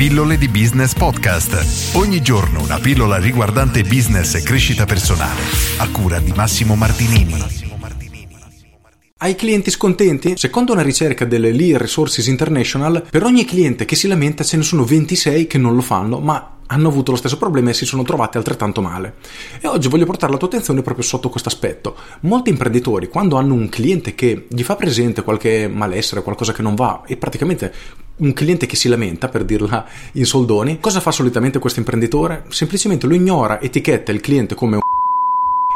Pillole di Business Podcast. Ogni giorno una pillola riguardante business e crescita personale. A cura di Massimo Martinini. Hai clienti scontenti? Secondo una ricerca delle Resources International, per ogni cliente che si lamenta ce ne sono 26 che non lo fanno, ma hanno avuto lo stesso problema e si sono trovati altrettanto male. E oggi voglio portare la tua attenzione proprio sotto questo aspetto. Molti imprenditori, quando hanno un cliente che gli fa presente qualche malessere, qualcosa che non va, e praticamente un cliente che si lamenta, per dirla in soldoni, cosa fa solitamente questo imprenditore? Semplicemente lo ignora, etichetta il cliente come un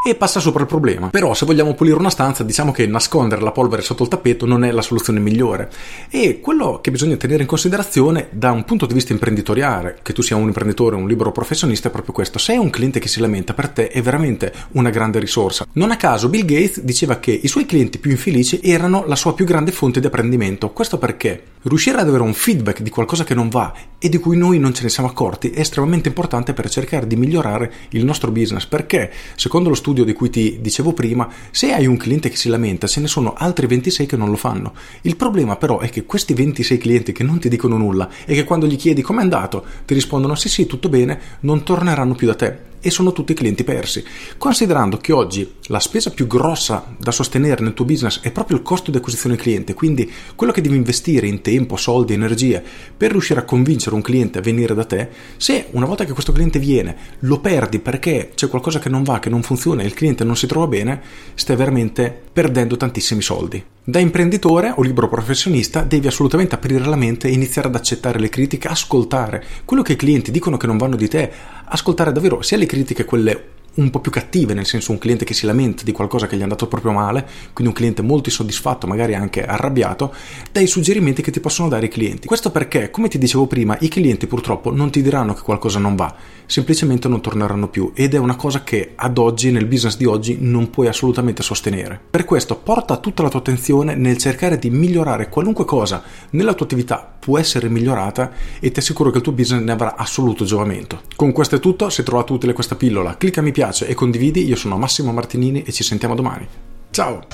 e passa sopra il problema. Però se vogliamo pulire una stanza, diciamo che nascondere la polvere sotto il tappeto non è la soluzione migliore. E quello che bisogna tenere in considerazione da un punto di vista imprenditoriale, che tu sia un imprenditore o un libero professionista, è proprio questo. Se hai un cliente che si lamenta per te è veramente una grande risorsa. Non a caso Bill Gates diceva che i suoi clienti più infelici erano la sua più grande fonte di apprendimento. Questo perché riuscire ad avere un feedback di qualcosa che non va e di cui noi non ce ne siamo accorti è estremamente importante per cercare di migliorare il nostro business. Perché, secondo lo studio studio di cui ti dicevo prima, se hai un cliente che si lamenta, ce ne sono altri 26 che non lo fanno. Il problema però è che questi 26 clienti che non ti dicono nulla e che quando gli chiedi com'è andato ti rispondono sì sì tutto bene, non torneranno più da te e sono tutti clienti persi. Considerando che oggi la spesa più grossa da sostenere nel tuo business è proprio il costo di acquisizione cliente, quindi quello che devi investire in tempo, soldi, energie per riuscire a convincere un cliente a venire da te, se una volta che questo cliente viene lo perdi perché c'è qualcosa che non va, che non funziona e il cliente non si trova bene, stai veramente perdendo tantissimi soldi. Da imprenditore o libero professionista devi assolutamente aprire la mente e iniziare ad accettare le critiche, ascoltare quello che i clienti dicono che non vanno di te, ascoltare davvero sia le critiche quelle un po' più cattive, nel senso un cliente che si lamenta di qualcosa che gli è andato proprio male, quindi un cliente molto insoddisfatto, magari anche arrabbiato, dai suggerimenti che ti possono dare i clienti. Questo perché, come ti dicevo prima, i clienti purtroppo non ti diranno che qualcosa non va, semplicemente non torneranno più ed è una cosa che ad oggi, nel business di oggi, non puoi assolutamente sostenere. Per questo porta tutta la tua attenzione nel cercare di migliorare qualunque cosa nella tua attività può essere migliorata e ti assicuro che il tuo business ne avrà assoluto giovamento. Con questo è tutto, se hai trovato utile questa pillola, clicca mi piace e condividi. Io sono Massimo Martinini e ci sentiamo domani. Ciao!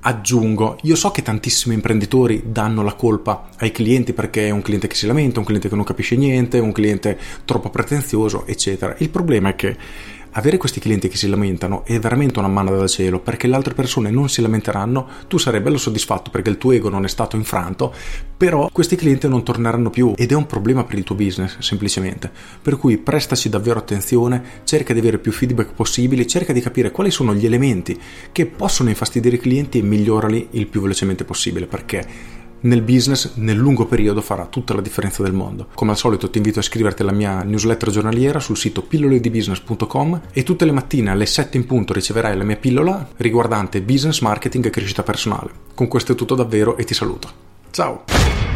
Aggiungo, io so che tantissimi imprenditori danno la colpa ai clienti perché è un cliente che si lamenta, un cliente che non capisce niente, un cliente troppo pretenzioso, eccetera. Il problema è che avere questi clienti che si lamentano è veramente una mano dal cielo perché le altre persone non si lamenteranno, tu sarai bello soddisfatto perché il tuo ego non è stato infranto, però questi clienti non torneranno più ed è un problema per il tuo business semplicemente. Per cui prestaci davvero attenzione, cerca di avere più feedback possibili, cerca di capire quali sono gli elementi che possono infastidire i clienti e migliorali il più velocemente possibile perché nel business nel lungo periodo farà tutta la differenza del mondo. Come al solito ti invito a iscriverti alla mia newsletter giornaliera sul sito pilloledibusiness.com e tutte le mattine alle 7 in punto riceverai la mia pillola riguardante business, marketing e crescita personale. Con questo è tutto davvero e ti saluto. Ciao!